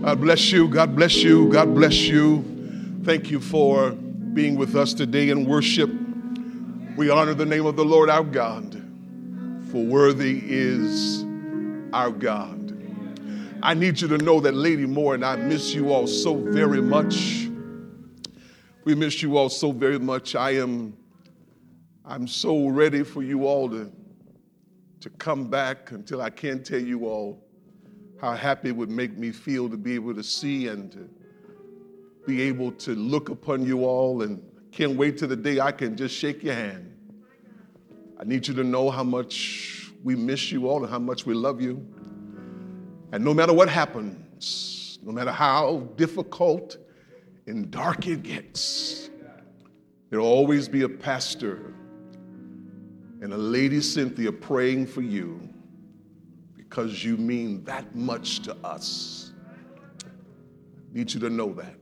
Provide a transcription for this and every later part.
God bless you. God bless you. God bless you. Thank you for being with us today in worship. We honor the name of the Lord our God, for worthy is our God. I need you to know that Lady Moore and I miss you all so very much. We miss you all so very much. I am I'm so ready for you all to, to come back until I can't tell you all how happy it would make me feel to be able to see and to be able to look upon you all and can't wait till the day I can just shake your hand. I need you to know how much we miss you all and how much we love you. And no matter what happens, no matter how difficult and dark it gets, there'll always be a pastor and a lady Cynthia praying for you because you mean that much to us. Need you to know that.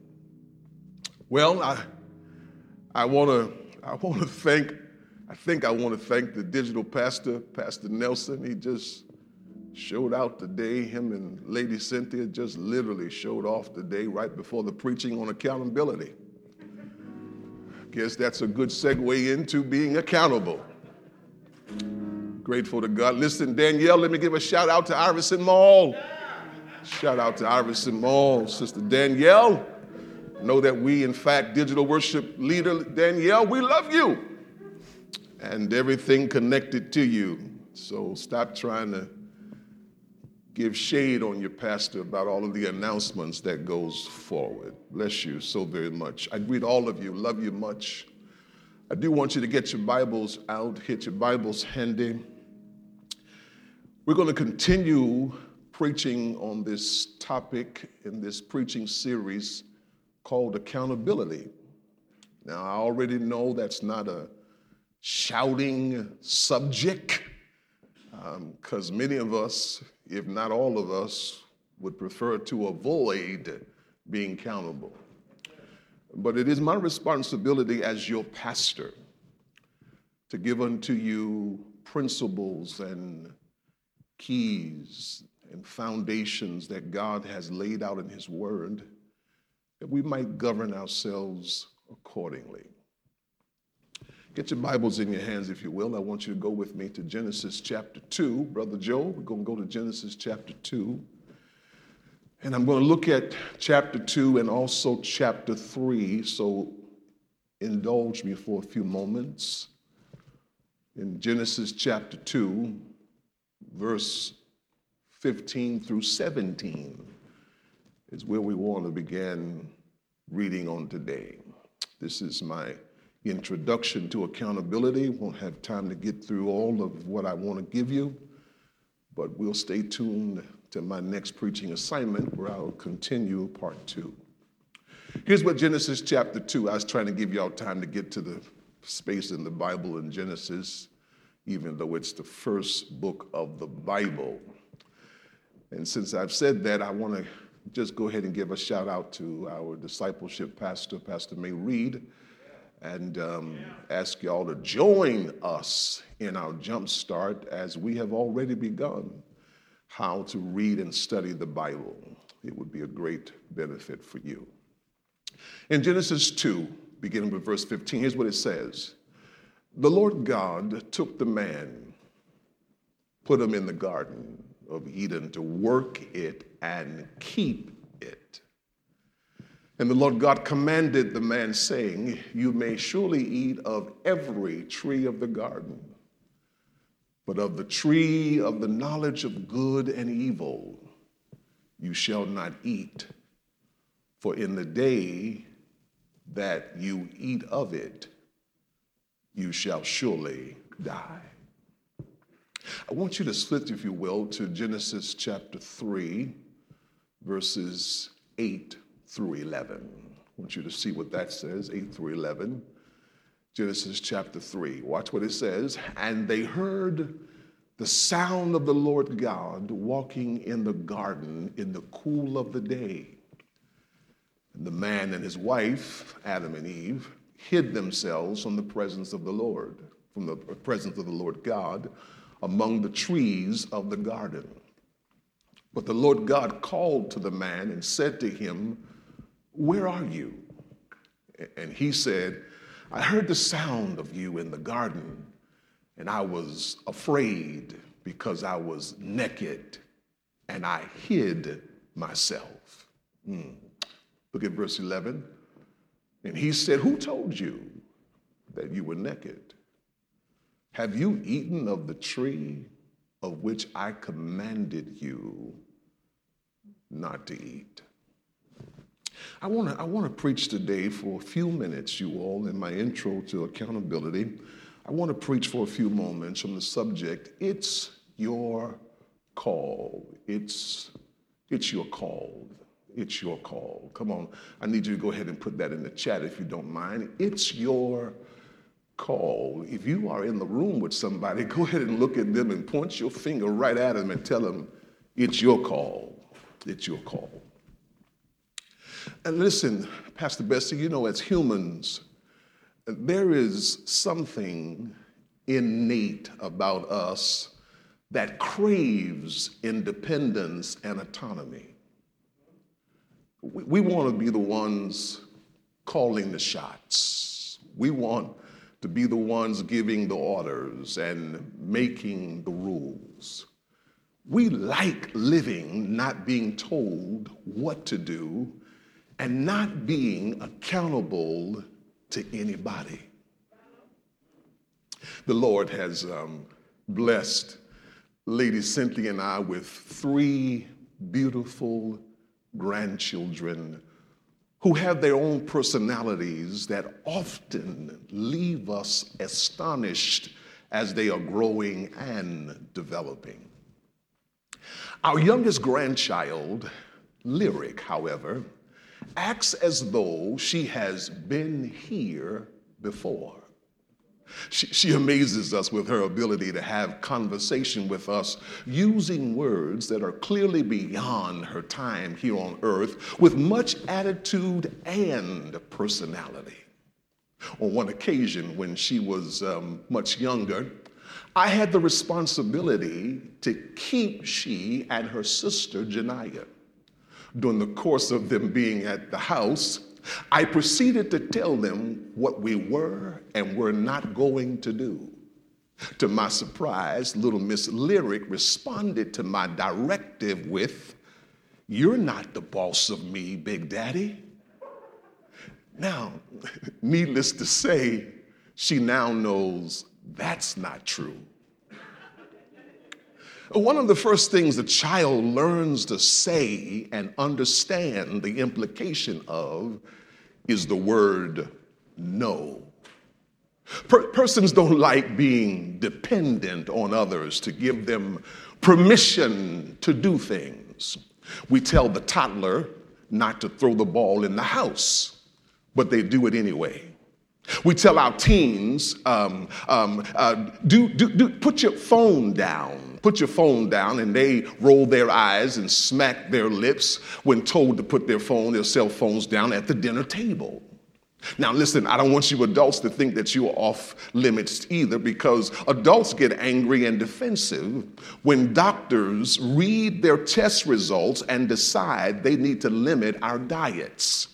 Well, I, I want to I want to thank I think I want to thank the digital pastor, Pastor Nelson. He just showed out today. Him and Lady Cynthia just literally showed off today right before the preaching on accountability. Guess that's a good segue into being accountable. Grateful to God. Listen, Danielle, let me give a shout out to Iverson Mall. Shout out to Iverson Mall, Sister Danielle. Know that we, in fact, digital worship leader Danielle, we love you and everything connected to you. So stop trying to give shade on your pastor about all of the announcements that goes forward. Bless you so very much. I greet all of you, love you much. I do want you to get your Bibles out, get your Bibles handy. We're going to continue preaching on this topic in this preaching series called accountability. Now, I already know that's not a shouting subject because um, many of us, if not all of us, would prefer to avoid being accountable. But it is my responsibility as your pastor to give unto you principles and keys and foundations that God has laid out in His Word, that we might govern ourselves accordingly. Get your Bibles in your hands, if you will. I want you to go with me to Genesis chapter 2. Brother Joe, we're going to go to Genesis chapter 2. And I'm going to look at chapter 2 and also chapter 3. So indulge me for a few moments. In Genesis chapter 2, verse 15 through 17 is where we want to begin reading on today. This is my introduction to accountability. Won't have time to get through all of what I want to give you, but we'll stay tuned to my next preaching assignment where I'll continue part two. Here's what Genesis chapter 2, I was trying to give y'all time to get to the space in the Bible in Genesis even though it's the first book of the Bible. And since I've said that, I want to just go ahead and give a shout out to our discipleship pastor, Pastor May Reed, and um, ask y'all to join us in our jump start as we have already begun how to read and study the Bible. It would be a great benefit for you. In Genesis 2, beginning with verse 15, here's what it says the Lord God took the man, put him in the garden of Eden to work it and keep it. And the Lord God commanded the man, saying, You may surely eat of every tree of the garden, but of the tree of the knowledge of good and evil you shall not eat. For in the day that you eat of it, you shall surely die. I want you to split, if you will, to Genesis chapter 3, verses 8 through 11. I want you to see what that says, 8 through 11. Genesis chapter 3. Watch what it says. And they heard the sound of the Lord God walking in the garden in the cool of the day. And the man and his wife, Adam and Eve, hid themselves from the presence of the Lord, from the presence of the Lord God, among the trees of the garden. But the Lord God called to the man and said to him, Where are you? And he said, I heard the sound of you in the garden, and I was afraid because I was naked and I hid myself. Mm. Look at verse 11. And he said, Who told you that you were naked? Have you eaten of the tree of which I commanded you not to eat? I want to I want to preach today for a few minutes, you all, in my intro to accountability. I want to preach for a few moments on the subject. It's your call. It's it's your call. It's your call. Come on. I need you to go ahead and put that in the chat if you don't mind. It's your call. If you are in the room with somebody, go ahead and look at them and point your finger right at them and tell them, it's your call. It's your call. And listen, Pastor Bessie, you know, as humans, there is something innate about us that craves independence and autonomy. We, we want to be the ones calling the shots. We want to be the ones giving the orders and making the rules. We like living not being told what to do and not being accountable to anybody. The Lord has um, blessed Lady Cynthia and I with three beautiful grandchildren who have their own personalities that often leave us astonished as they are growing and developing. Our youngest grandchild, Lyric, however, acts as though she has been here before. She, she, amazes us with her ability to have conversation with us using words that are clearly beyond her time here on earth with much attitude and personality. On one occasion, when she was um, much younger, I had the responsibility to keep she and her sister, Janiyah. During the course of them being at the house, I proceeded to tell them what we were and were not going to do. To my surprise, little Miss Lyric responded to my directive with, You're not the boss of me, Big Daddy. Now, needless to say, she now knows that's not true. One of the first things a child learns to say and understand the implication of is the word no. Per- persons don't like being dependent on others to give them permission to do things. We tell the toddler not to throw the ball in the house, but they do it anyway. We tell our teens, um, um, uh, do, do, do, put your phone down. Put your phone down, and they roll their eyes and smack their lips when told to put their phone, their cell phones down at the dinner table. Now, listen, I don't want you adults to think that you are off limits either because adults get angry and defensive when doctors read their test results and decide they need to limit our diets.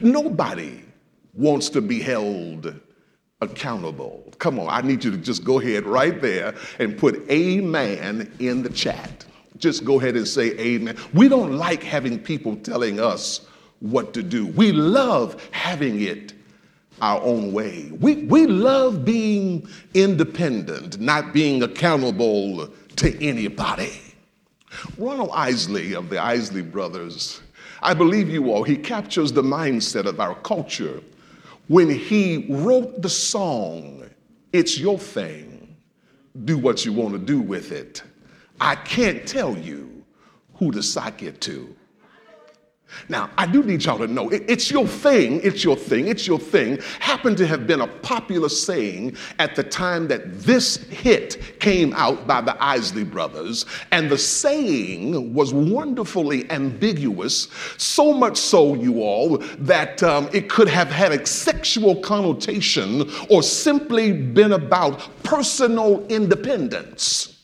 Nobody wants to be held accountable. Come on, I need you to just go ahead right there and put amen in the chat. Just go ahead and say amen. We don't like having people telling us what to do. We love having it our own way. We, we love being independent, not being accountable to anybody. Ronald Isley of the Isley Brothers, I believe you all, he captures the mindset of our culture when he wrote the song, It's Your Thing, do what you want to do with it. I can't tell you who to sock it to. Now, I do need y'all to know it, it's your thing, it's your thing, it's your thing happened to have been a popular saying at the time that this hit came out by the Isley brothers. And the saying was wonderfully ambiguous, so much so, you all, that um, it could have had a sexual connotation or simply been about personal independence.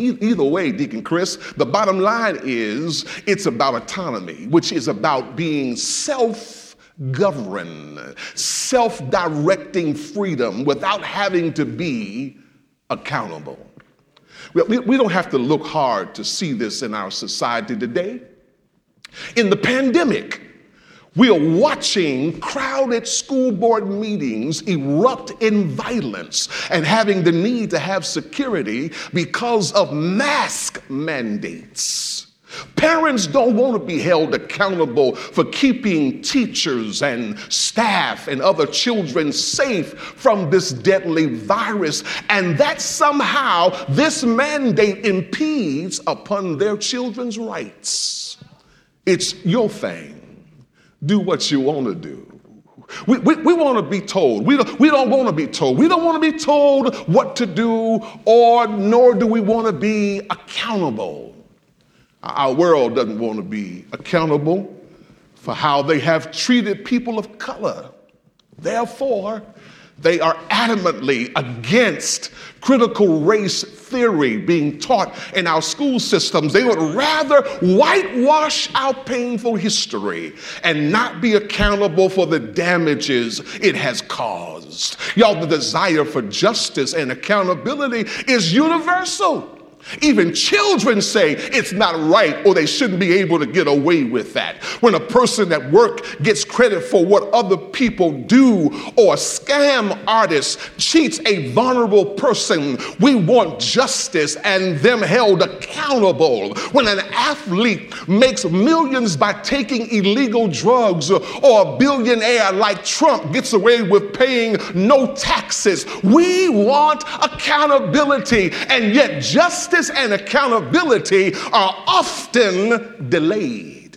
Either way, Deacon Chris, the bottom line is it's about autonomy, which is about being self governed, self directing freedom without having to be accountable. We, we don't have to look hard to see this in our society today. In the pandemic, we are watching crowded school board meetings erupt in violence and having the need to have security because of mask mandates. Parents don't want to be held accountable for keeping teachers and staff and other children safe from this deadly virus, and that somehow this mandate impedes upon their children's rights. It's your thing do what you want to do. We, we, we want to be told. We don't, we don't want to be told. We don't want to be told what to do, or nor do we want to be accountable. Our world doesn't want to be accountable for how they have treated people of color. Therefore, they are adamantly against critical race theory being taught in our school systems. They would rather whitewash our painful history and not be accountable for the damages it has caused. Y'all, the desire for justice and accountability is universal. Even children say it's not right or they shouldn't be able to get away with that. When a person at work gets credit for what other people do or a scam artist cheats a vulnerable person, we want justice and them held accountable. When an athlete makes millions by taking illegal drugs or a billionaire like Trump gets away with paying no taxes, we want accountability and yet justice and accountability are often delayed.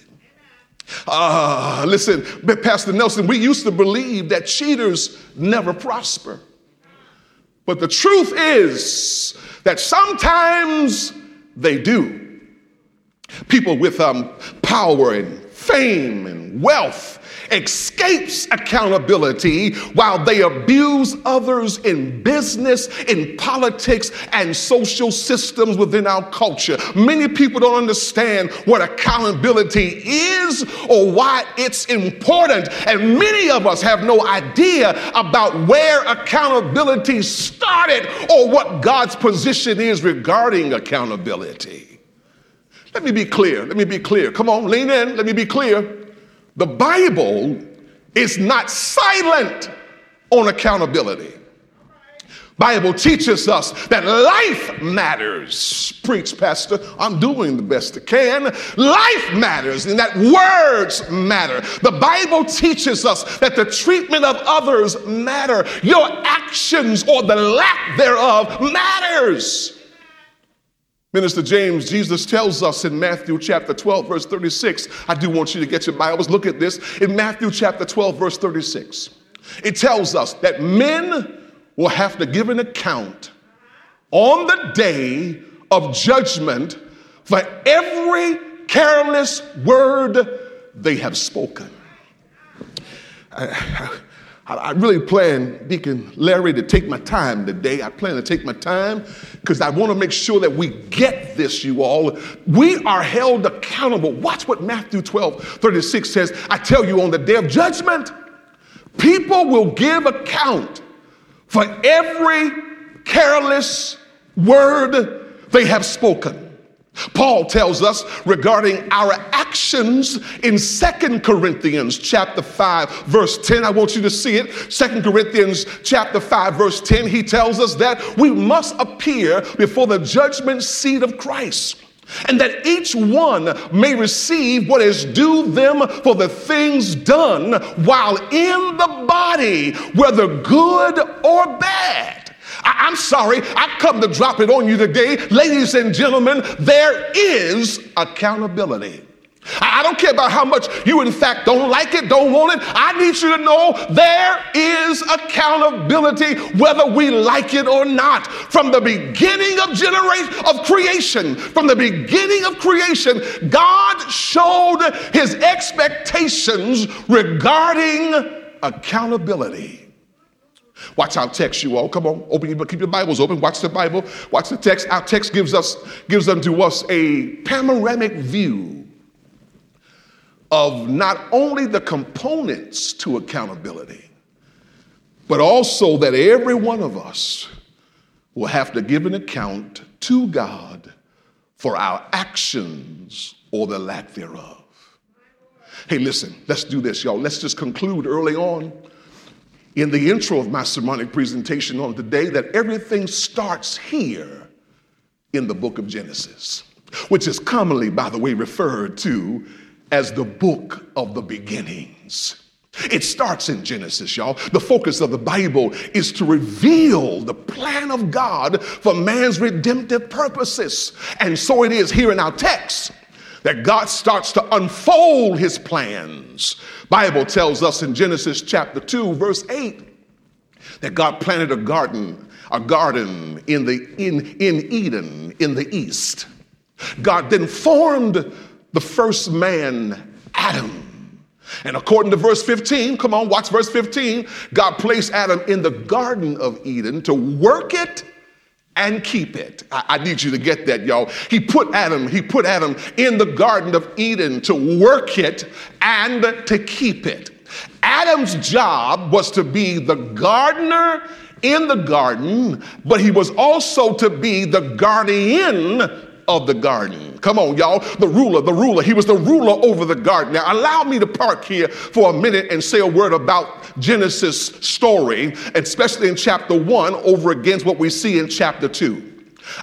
Uh, listen, Pastor Nelson, we used to believe that cheaters never prosper. But the truth is that sometimes they do. People with um, power and fame and wealth escapes accountability while they abuse others in business, in politics, and social systems within our culture. Many people don't understand what accountability is or why it's important. And many of us have no idea about where accountability started or what God's position is regarding accountability. Let me be clear. Let me be clear. Come on, lean in. Let me be clear. The Bible is not silent on accountability. Bible teaches us that life matters. Preach, Pastor. I'm doing the best I can. Life matters and that words matter. The Bible teaches us that the treatment of others matter. Your actions or the lack thereof matters. Minister James, Jesus tells us in Matthew chapter 12, verse 36. I do want you to get your Bibles. Look at this. In Matthew chapter 12, verse 36, it tells us that men will have to give an account on the day of judgment for every careless word they have spoken. I, I really plan, Deacon Larry, to take my time today. I plan to take my time because I want to make sure that we get this, you all. We are held accountable. Watch what Matthew 12 36 says. I tell you, on the day of judgment, people will give account for every careless word they have spoken. Paul tells us regarding our actions in Second Corinthians chapter 5 verse 10. I want you to see it. Second Corinthians chapter 5 verse 10. He tells us that we must appear before the judgment seat of Christ and that each one may receive what is due them for the things done while in the body, whether good or bad. I- am sorry, I've come to drop it on you today. Ladies and gentlemen, there is accountability. I don't care about how much you, in fact, don't like it, don't want it. I need you to know there is accountability, whether we like it or not. From the beginning of generation of creation, from the beginning of creation, God showed his expectations regarding accountability. Watch our text, you all. Come on, open your keep your Bibles open. Watch the Bible. Watch the text. Our text gives us gives unto us a panoramic view of not only the components to accountability, but also that every one of us will have to give an account to God for our actions or the lack thereof. Hey, listen, let's do this, y'all. Let's just conclude early on in the intro of my sermonic presentation on today that everything starts here in the book of Genesis, which is commonly, by the way, referred to as the book of the beginnings. It starts in Genesis, y'all. The focus of the Bible is to reveal the plan of God for man's redemptive purposes. And so it is here in our text that God starts to unfold his plans. Bible tells us in Genesis chapter 2 verse 8 that God planted a garden, a garden in the in in Eden in the east. God then formed the first man, Adam. And according to verse 15, come on, watch verse 15. God placed Adam in the Garden of Eden to work it and keep it. I, I, need you to get that, y'all. He put Adam, he put Adam in the Garden of Eden to work it and to keep it. Adam's job was to be the gardener in the garden, but he was also to be the guardian of the garden. Come on, y'all. The ruler, the ruler. He was the ruler over the garden. Now, allow me to park here for a minute and say a word about Genesis story, especially in chapter one, over against what we see in chapter two.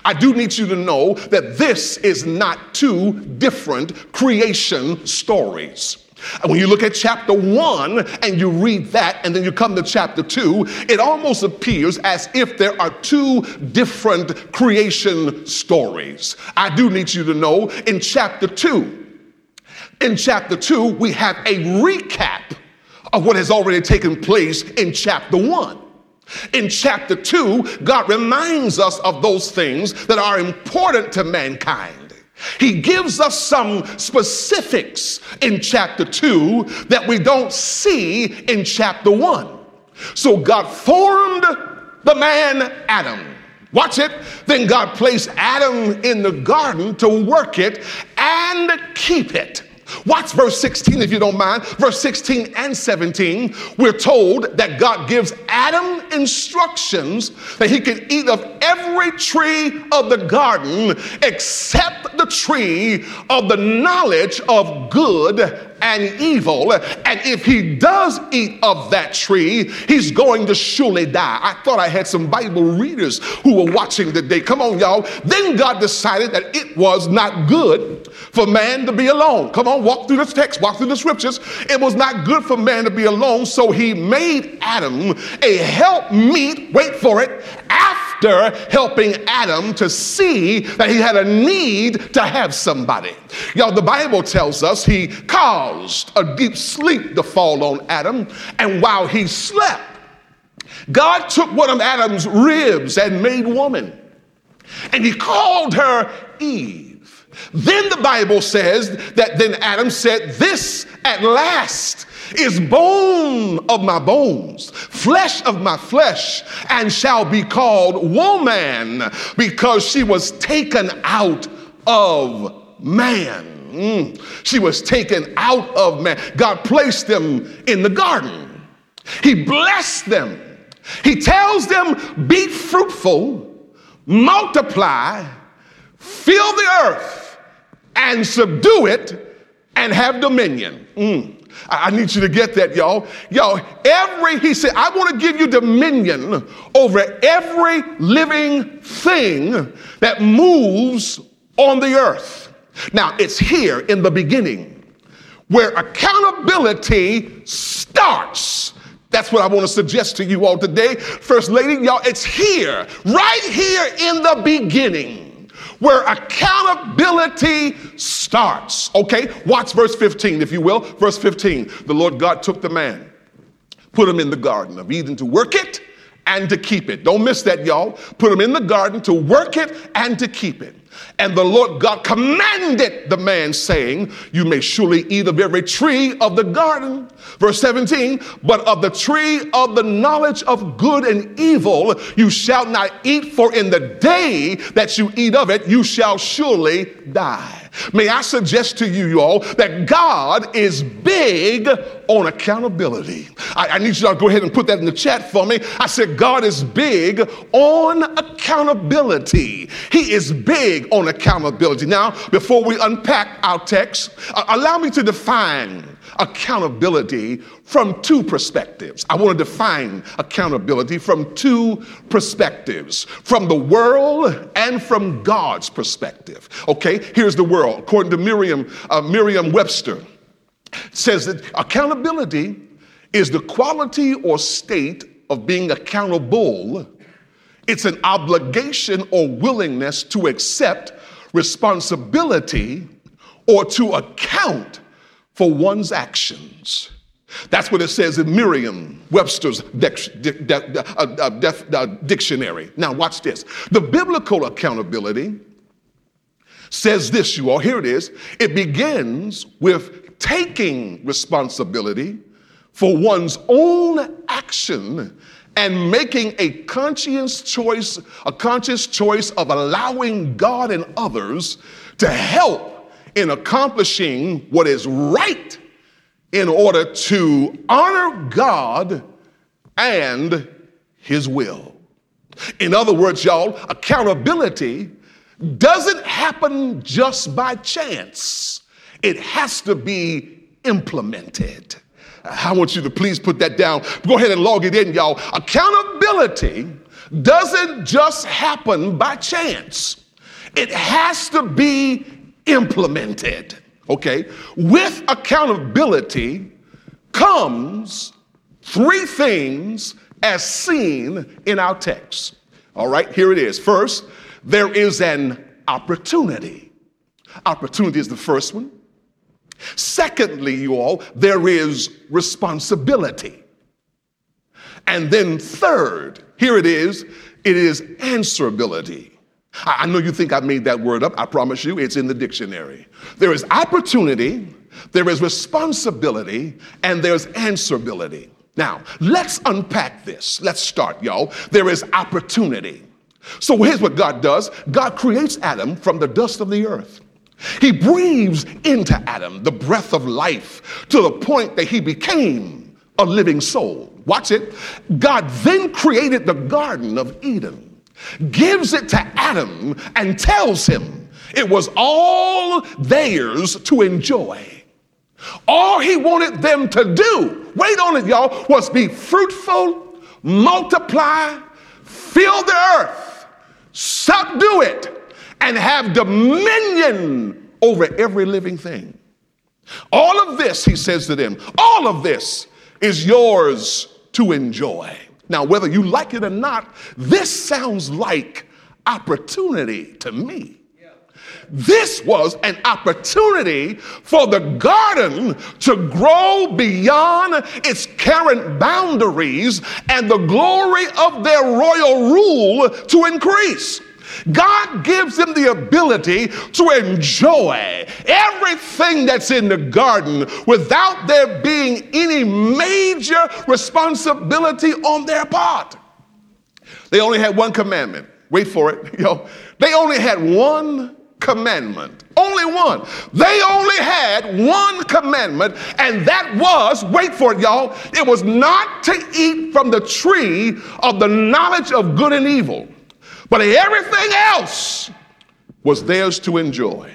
I do need you to know that this is not two different creation stories. And when you look at chapter one and you read that, and then you come to chapter two, it almost appears as if there are two different creation stories. I do need you to know in chapter two, in chapter two, we have a recap of what has already taken place in chapter one. In chapter 2, God reminds us of those things that are important to mankind. He gives us some specifics in chapter 2 that we don't see in chapter 1. So God formed the man Adam. Watch it. Then God placed Adam in the garden to work it and keep it. Watch verse 16 if you don't mind. Verse 16 and 17, we're told that God gives Adam instructions that he can eat of every tree of the garden except the tree of the knowledge of good and evil. And if he does eat of that tree, he's going to surely die. I thought I had some Bible readers who were watching today. Come on, y'all. Then God decided that it was not good for man to be alone. Come on, walk through this text, walk through the scriptures. It was not good for man to be alone, so he made Adam a help meet, wait for it, after helping Adam to see that he had a need to have somebody. Y'all, the Bible tells us he caused a deep sleep to fall on Adam, and while he slept, God took one of Adam's ribs and made woman, and he called her Eve. Then the Bible says that then Adam said, This at last is bone of my bones, flesh of my flesh, and shall be called woman because she was taken out of man. Mm. She was taken out of man. God placed them in the garden. He blessed them. He tells them, Be fruitful, multiply, fill the earth, and subdue it, and have dominion. Mm. I need you to get that, y'all. Y'all, every, he said, I want to give you dominion over every living thing that moves on the earth. Now, it's here in the beginning where accountability starts. That's what I want to suggest to you all today. First Lady, y'all, it's here, right here in the beginning where accountability starts. Okay, watch verse 15, if you will. Verse 15 The Lord God took the man, put him in the garden of Eden to work it and to keep it. Don't miss that, y'all. Put him in the garden to work it and to keep it. And the Lord God commanded the man, saying, You may surely eat of every tree of the garden. Verse 17, but of the tree of the knowledge of good and evil you shall not eat, for in the day that you eat of it, you shall surely die. May I suggest to you, you all, that God is big on accountability. I, I, need you to go ahead and put that in the chat for me. I said, God is big on accountability. He is big on accountability. Now, before we unpack our text, uh, allow me to define accountability from two perspectives. I want to define accountability from two perspectives from the world and from God's perspective. Okay, here's the world. According to Merriam, uh, Webster, says that accountability is the quality or state of being accountable. It's an obligation or willingness to accept responsibility or to account for one's actions. That's what it says in Merriam Webster's uh, uh, uh, dictionary. Now, watch this. The biblical accountability says this, you all. Here it is. It begins with taking responsibility for one's own action and making a conscious choice, a conscious choice of allowing God and others to help in accomplishing what is right in order to honor God and his will. In other words, y'all, accountability doesn't happen just by chance. It has to be implemented. I want you to please put that down. Go ahead and log it in, y'all. Accountability doesn't just happen by chance, it has to be implemented. Okay? With accountability comes three things as seen in our text. All right, here it is. First, there is an opportunity. Opportunity is the first one. Secondly, you all, there is responsibility. And then third, here it is, it is answerability. I know you think I made that word up. I promise you, it's in the dictionary. There is opportunity, there is responsibility, and there's answerability. Now, let's unpack this. Let's start, y'all. There is opportunity. So here's what God does God creates Adam from the dust of the earth. He breathes into Adam the breath of life to the point that he became a living soul. Watch it. God then created the Garden of Eden, gives it to Adam, and tells him it was all theirs to enjoy. All he wanted them to do, wait on it, y'all, was be fruitful, multiply, fill the earth, subdue it, and have dominion over every living thing. All of this, he says to them, all of this is yours to enjoy. Now, whether you like it or not, this sounds like opportunity to me. This was an opportunity for the garden to grow beyond its current boundaries and the glory of their royal rule to increase. God gives them the ability to enjoy everything that's in the garden without there being any major responsibility on their part. They only had one commandment. Wait for it. Yo, they only had one commandment. Only one. They only had one commandment, and that was wait for it, y'all. It was not to eat from the tree of the knowledge of good and evil. But everything else was theirs to enjoy.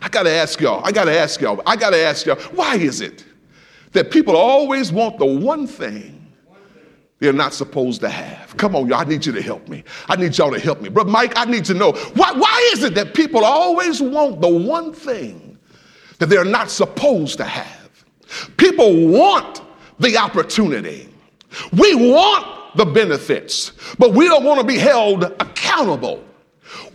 I gotta ask y'all, I gotta ask y'all, I gotta ask y'all, why is it that people always want the one thing they're not supposed to have? Come on, y'all, I need you to help me. I need y'all to help me. Brother Mike, I need to know why, why is it that people always want the one thing that they're not supposed to have? People want the opportunity. We want the benefits, but we don't want to be held accountable.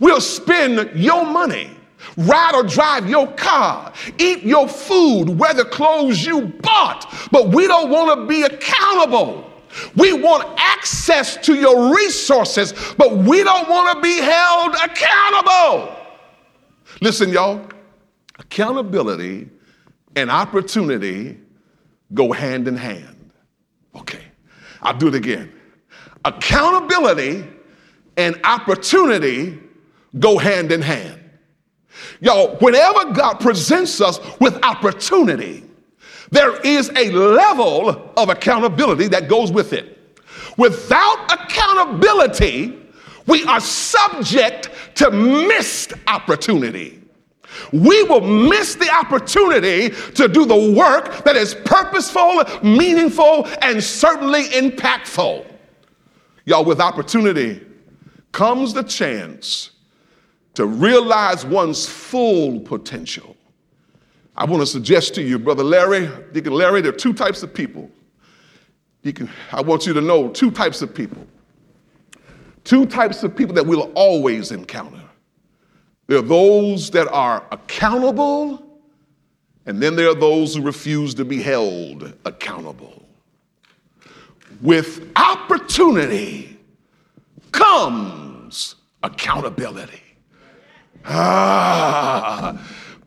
We'll spend your money, ride or drive your car, eat your food, wear the clothes you bought, but we don't want to be accountable We want access to your resources, but we don't want to be held accountable. Listen, y'all, accountability and opportunity go hand in hand. Okay, I'll do it again. Accountability and opportunity go hand in hand. Y'all, whenever God presents us with opportunity, there is a level of accountability that goes with it. Without accountability, we are subject to missed opportunity. We will miss the opportunity to do the work that is purposeful, meaningful, and certainly impactful. Y'all, with opportunity comes the chance to realize one's full potential. I want to suggest to you, Brother Larry, Deacon Larry, there are two types of people. Deacon, I want you to know two types of people. Two types of people that we'll always encounter. There are those that are accountable, and then there are those who refuse to be held accountable. With opportunity comes accountability. Ah,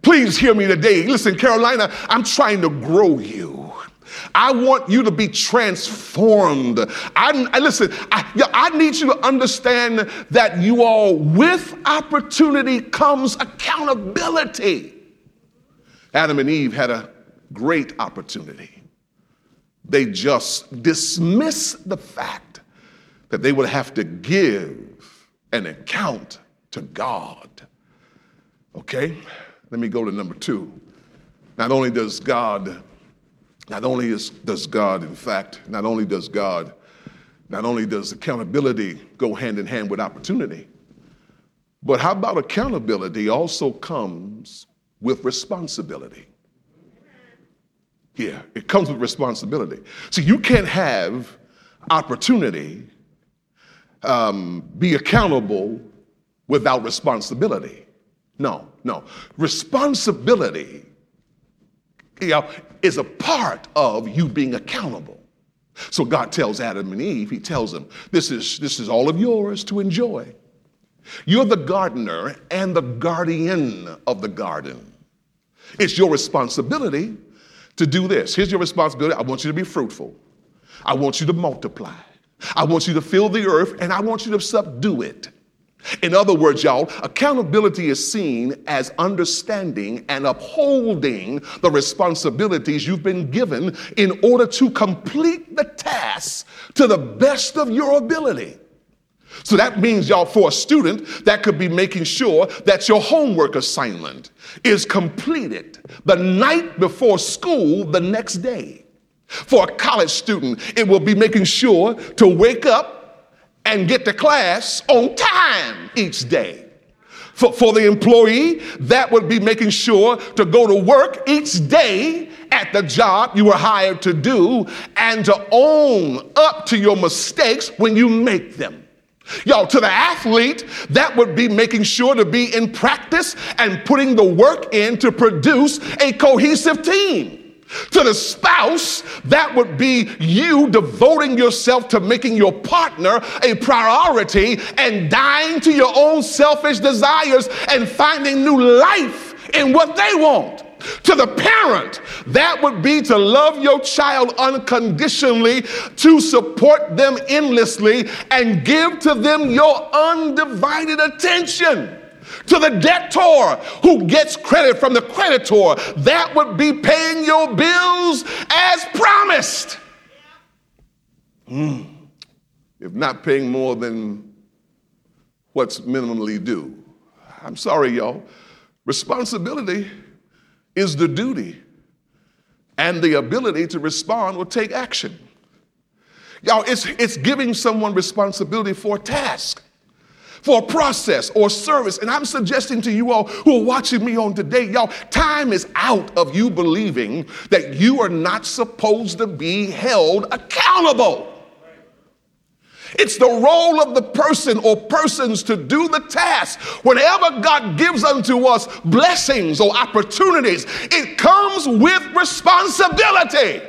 please hear me today. Listen, Carolina, I'm trying to grow you. I want you to be transformed. I, I listen, I, I need you to understand that you all, with opportunity comes accountability. Adam and Eve had a great opportunity. They just dismiss the fact that they would have to give an account to God. Okay, let me go to number two. Not only does God, not only is, does God, in fact, not only does God, not only does accountability go hand in hand with opportunity, but how about accountability also comes with responsibility? Yeah, it comes with responsibility. See, you can't have opportunity um, be accountable without responsibility. No, no. Responsibility you know, is a part of you being accountable. So God tells Adam and Eve, He tells them, this is, this is all of yours to enjoy. You're the gardener and the guardian of the garden. It's your responsibility to do this. Here's your responsibility I want you to be fruitful, I want you to multiply, I want you to fill the earth, and I want you to subdue it. In other words, y'all, accountability is seen as understanding and upholding the responsibilities you've been given in order to complete the task to the best of your ability. So that means, y'all, for a student, that could be making sure that your homework assignment is completed the night before school the next day. For a college student, it will be making sure to wake up and get to class on time each day. For, for the employee, that would be making sure to go to work each day at the job you were hired to do and to own up to your mistakes when you make them. Y'all, to the athlete, that would be making sure to be in practice and putting the work in to produce a cohesive team. To the spouse, that would be you devoting yourself to making your partner a priority and dying to your own selfish desires and finding new life in what they want. To the parent, that would be to love your child unconditionally, to support them endlessly, and give to them your undivided attention to the debtor who gets credit from the creditor. That would be paying your bills as promised. Mm. If not paying more than what's minimally due. I'm sorry, y'all. Responsibility is the duty, and the ability to respond or take action. Y'all, it's, it's giving someone responsibility for a task for a process or service. And I'm suggesting to you all who are watching me on today, y'all, time is out of you believing that you are not supposed to be held accountable. It's the role of the person or persons to do the task. Whenever God gives unto us blessings or opportunities, it comes with responsibility.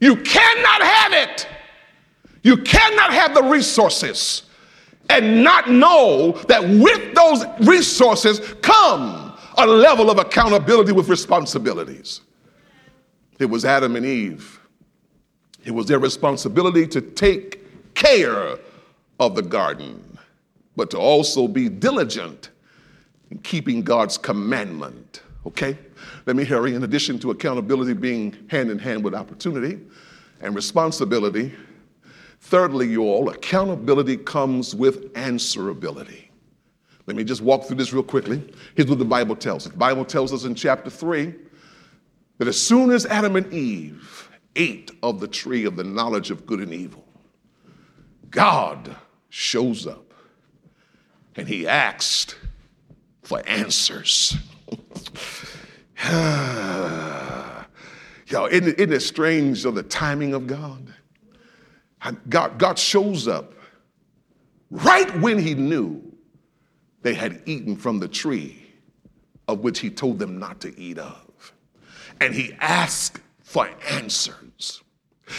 You cannot have it You cannot have the resources and not know that with those resources come a level of accountability with responsibilities. It was Adam and Eve. It was their responsibility to take care of the garden, but to also be diligent in keeping God's commandment. Okay? Let me hurry. In addition to accountability being hand in hand with opportunity and responsibility, thirdly, you all, accountability comes with answerability. Let me just walk through this real quickly. Here's what the Bible tells us. The Bible tells us in chapter 3 that as soon as Adam and Eve ate of the tree of the knowledge of good and evil, God shows up and he asked for answers. Y'all, isn't, isn't it strange of the timing of God? God? God shows up right when he knew they had eaten from the tree of which he told them not to eat of. And he asked for answers.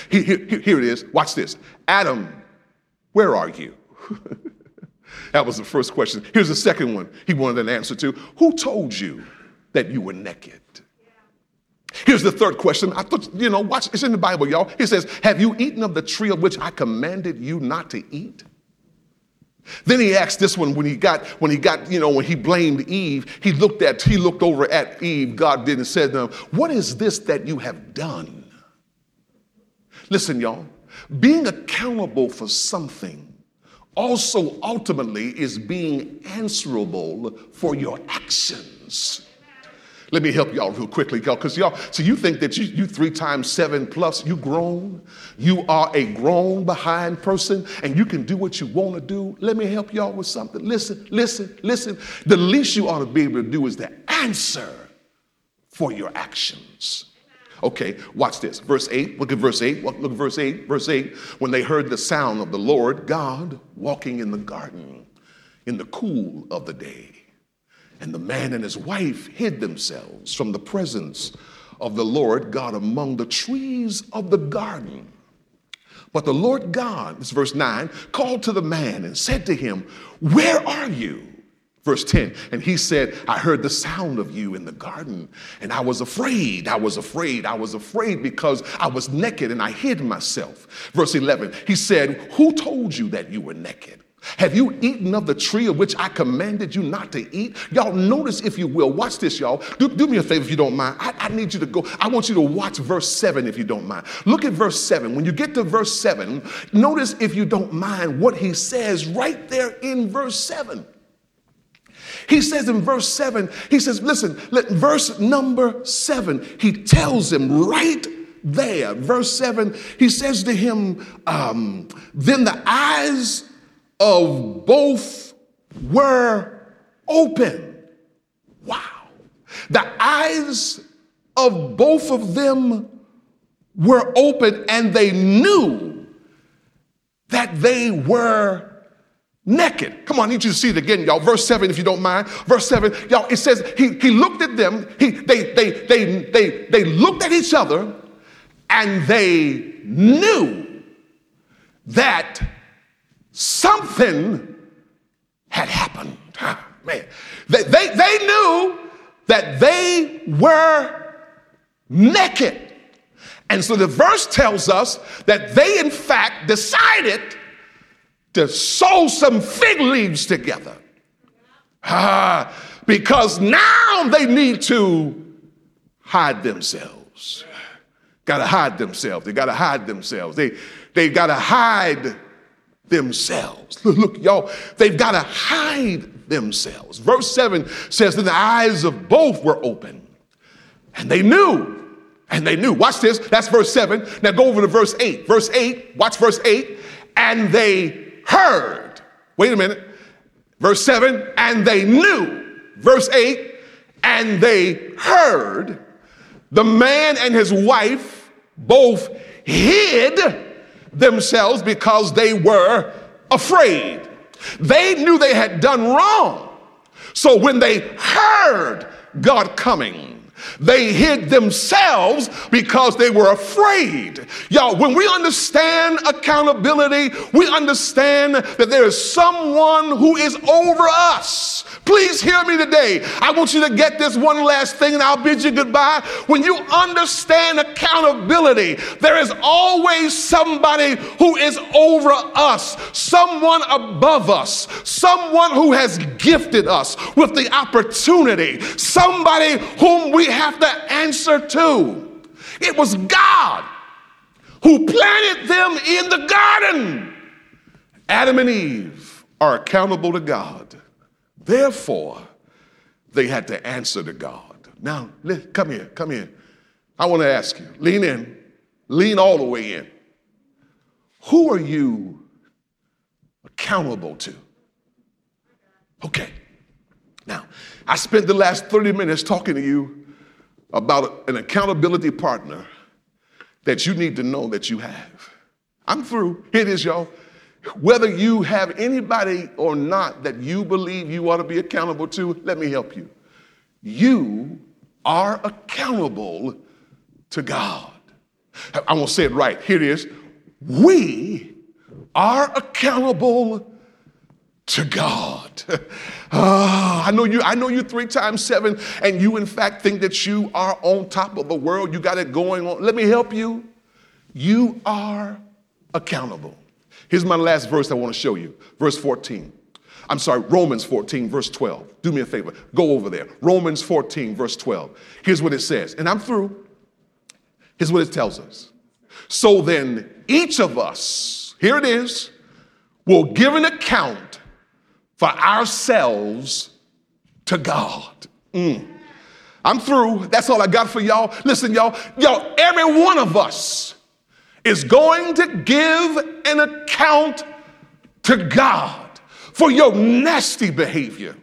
Here, it is. Watch this. Adam, where are you? that was the first question. Here's the second one he wanted an answer to. Who told you that you were naked? Here's the third question. I thought, you know, watch, it's in the Bible, y'all. He says, Have you eaten of the tree of which I commanded you not to eat? Then he asked this one when he got, when he got, you know, when he blamed Eve, he looked at, he looked over at Eve, God did, and said to him, What is this that you have done? Listen, y'all, being accountable for something also ultimately is being answerable for your actions. Let me help y'all real quickly, y'all, because y'all, so you think that you, you three times seven plus, you grown, you are a grown behind person, and you can do what you want to do. Let me help y'all with something. Listen, listen, listen. The least you ought to be able to do is to answer for your actions. Okay, watch this. Verse 8, look at verse 8. Look at verse 8. Verse 8. When they heard the sound of the Lord God walking in the garden in the cool of the day. And the man and his wife hid themselves from the presence of the Lord God among the trees of the garden. But the Lord God, this verse 9, called to the man and said to him, Where are you? Verse 10, and he said, I heard the sound of you in the garden, and I was afraid. I was afraid. I was afraid because I was naked and I hid myself. Verse 11, he said, Who told you that you were naked? Have you eaten of the tree of which I commanded you not to eat? Y'all, notice if you will. Watch this, y'all. Do, do me a favor if you don't mind. I, I, need you to go. I want you to watch verse 7 if you don't mind. Look at verse 7. When you get to verse 7, notice if you don't mind what he says right there in verse 7. He says in verse 7, he says, listen, let, verse number 7, he tells him right there, verse 7, he says to him, um, Then the eyes of both were open. Wow. The eyes of both of them were open and they knew that they were naked. Come on, I need you to see it again, y'all. Verse 7, if you don't mind. Verse 7, y'all, it says he, he looked at them, he, they, they, they, they, they looked at each other, and they knew that something had happened. Ah, man, they, they, they knew that they were naked. And so the verse tells us that they, in fact, decided to sew some fig leaves together. Ah, because now they need to hide themselves. Got to hide themselves. They got to hide themselves. They, they got to hide themselves. Look, y'all, they've got to hide themselves. Verse 7 says that the eyes of both were open and they knew. And they knew. Watch this. That's verse 7. Now go over to verse 8. Verse 8, watch verse 8. And they heard. Wait a minute. Verse 7, and they knew. Verse 8, and they heard. The man and his wife both hid themselves because they were afraid. They knew they had done wrong. So when they heard God coming, They hid themselves because they were afraid. Y'all, when we understand accountability, we understand that there is someone who is over us. Please hear me today. I want you to get this one last thing and I'll bid you goodbye. When you understand accountability, there is always somebody who is over us, someone above us, someone who has gifted us with the opportunity, somebody whom we have to answer to. It was God who planted them in the garden. Adam and Eve are accountable to God. Therefore, they had to answer to God. Now, come here, come here. I want to ask you, lean in, lean all the way in. Who are you accountable to? Okay. Now, I spent the last 30 minutes talking to you about an accountability partner that you need to know that you have. I'm through. Here it is, y'all. Whether you have anybody or not that you believe you ought to be accountable to, let me help you. You are accountable to God. I won't say it right. Here it is. We are accountable to God. uh, I know you, I know you three times seven, and you in fact think that you are on top of the world. You got it going on. Let me help you. You are accountable. Here's my last verse I want to show you. Verse 14. I'm sorry, Romans 14, verse 12. Do me a favor, go over there. Romans 14, verse 12. Here's what it says, and I'm through. Here's what it tells us. So then, each of us, here it is, will give an account for ourselves to God. Mm. I'm through. That's all I got for y'all. Listen, y'all, y'all, every one of us is going to give an account to God for your nasty behavior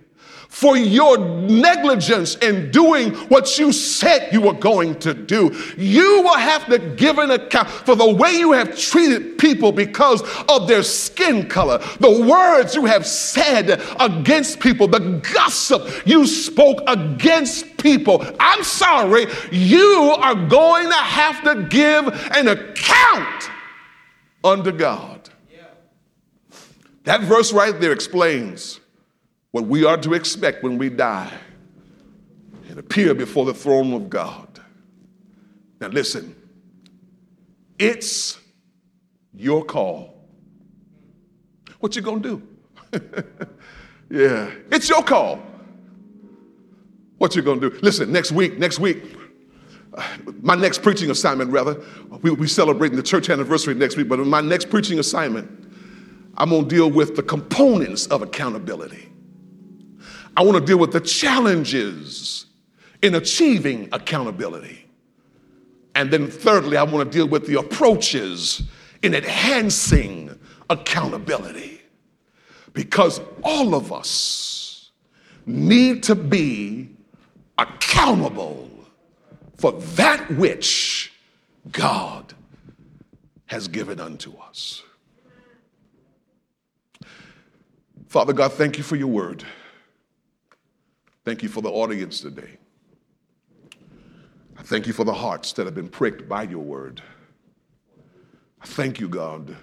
for your negligence in doing what you said you were going to do. You will have to give an account for the way you have treated people because of their skin color, the words you have said against people, the gossip you spoke against people. I'm sorry, you are going to have to give an account unto God. That verse right there explains what we are to expect when we die and appear before the throne of God. Now, listen, it's your call. What you gonna do? yeah, it's your call. What you gonna do? Listen, next week, next week, uh, my next preaching assignment, rather, we, we celebrating the church anniversary next week, but in my next preaching assignment, I'm gonna deal with the components of accountability. I want to deal with the challenges in achieving accountability. And then, thirdly, I want to deal with the approaches in enhancing accountability. Because all of us need to be accountable for that which God has given unto us. Father God, thank you for your word. Thank you for the audience today. I thank you for the hearts that have been pricked by your word. I thank you, God,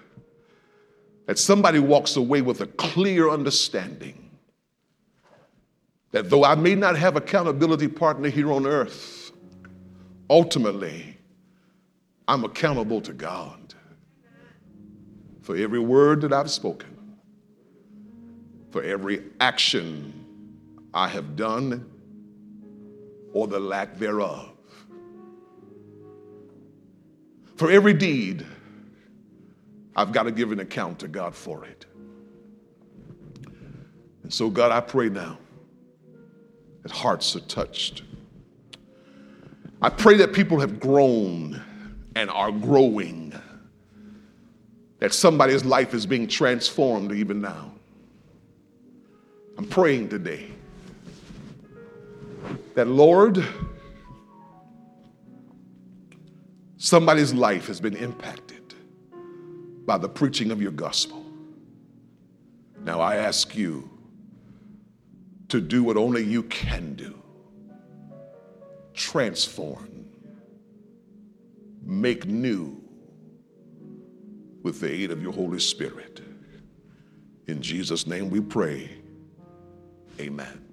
that somebody walks away with a clear understanding that though I may not have accountability partner here on earth, ultimately I'm accountable to God for every word that I've spoken, for every action I have done or the lack thereof. For every deed, I've got to give an account to God for it. And so, God, I pray now that hearts are touched. I pray that people have grown and are growing, that somebody's life is being transformed even now. I'm praying today that, Lord, somebody's life has been impacted by the preaching of your gospel. Now I ask you to do what only you can do. transform, make new with the aid of your Holy Spirit. In Jesus' name we pray. Amen.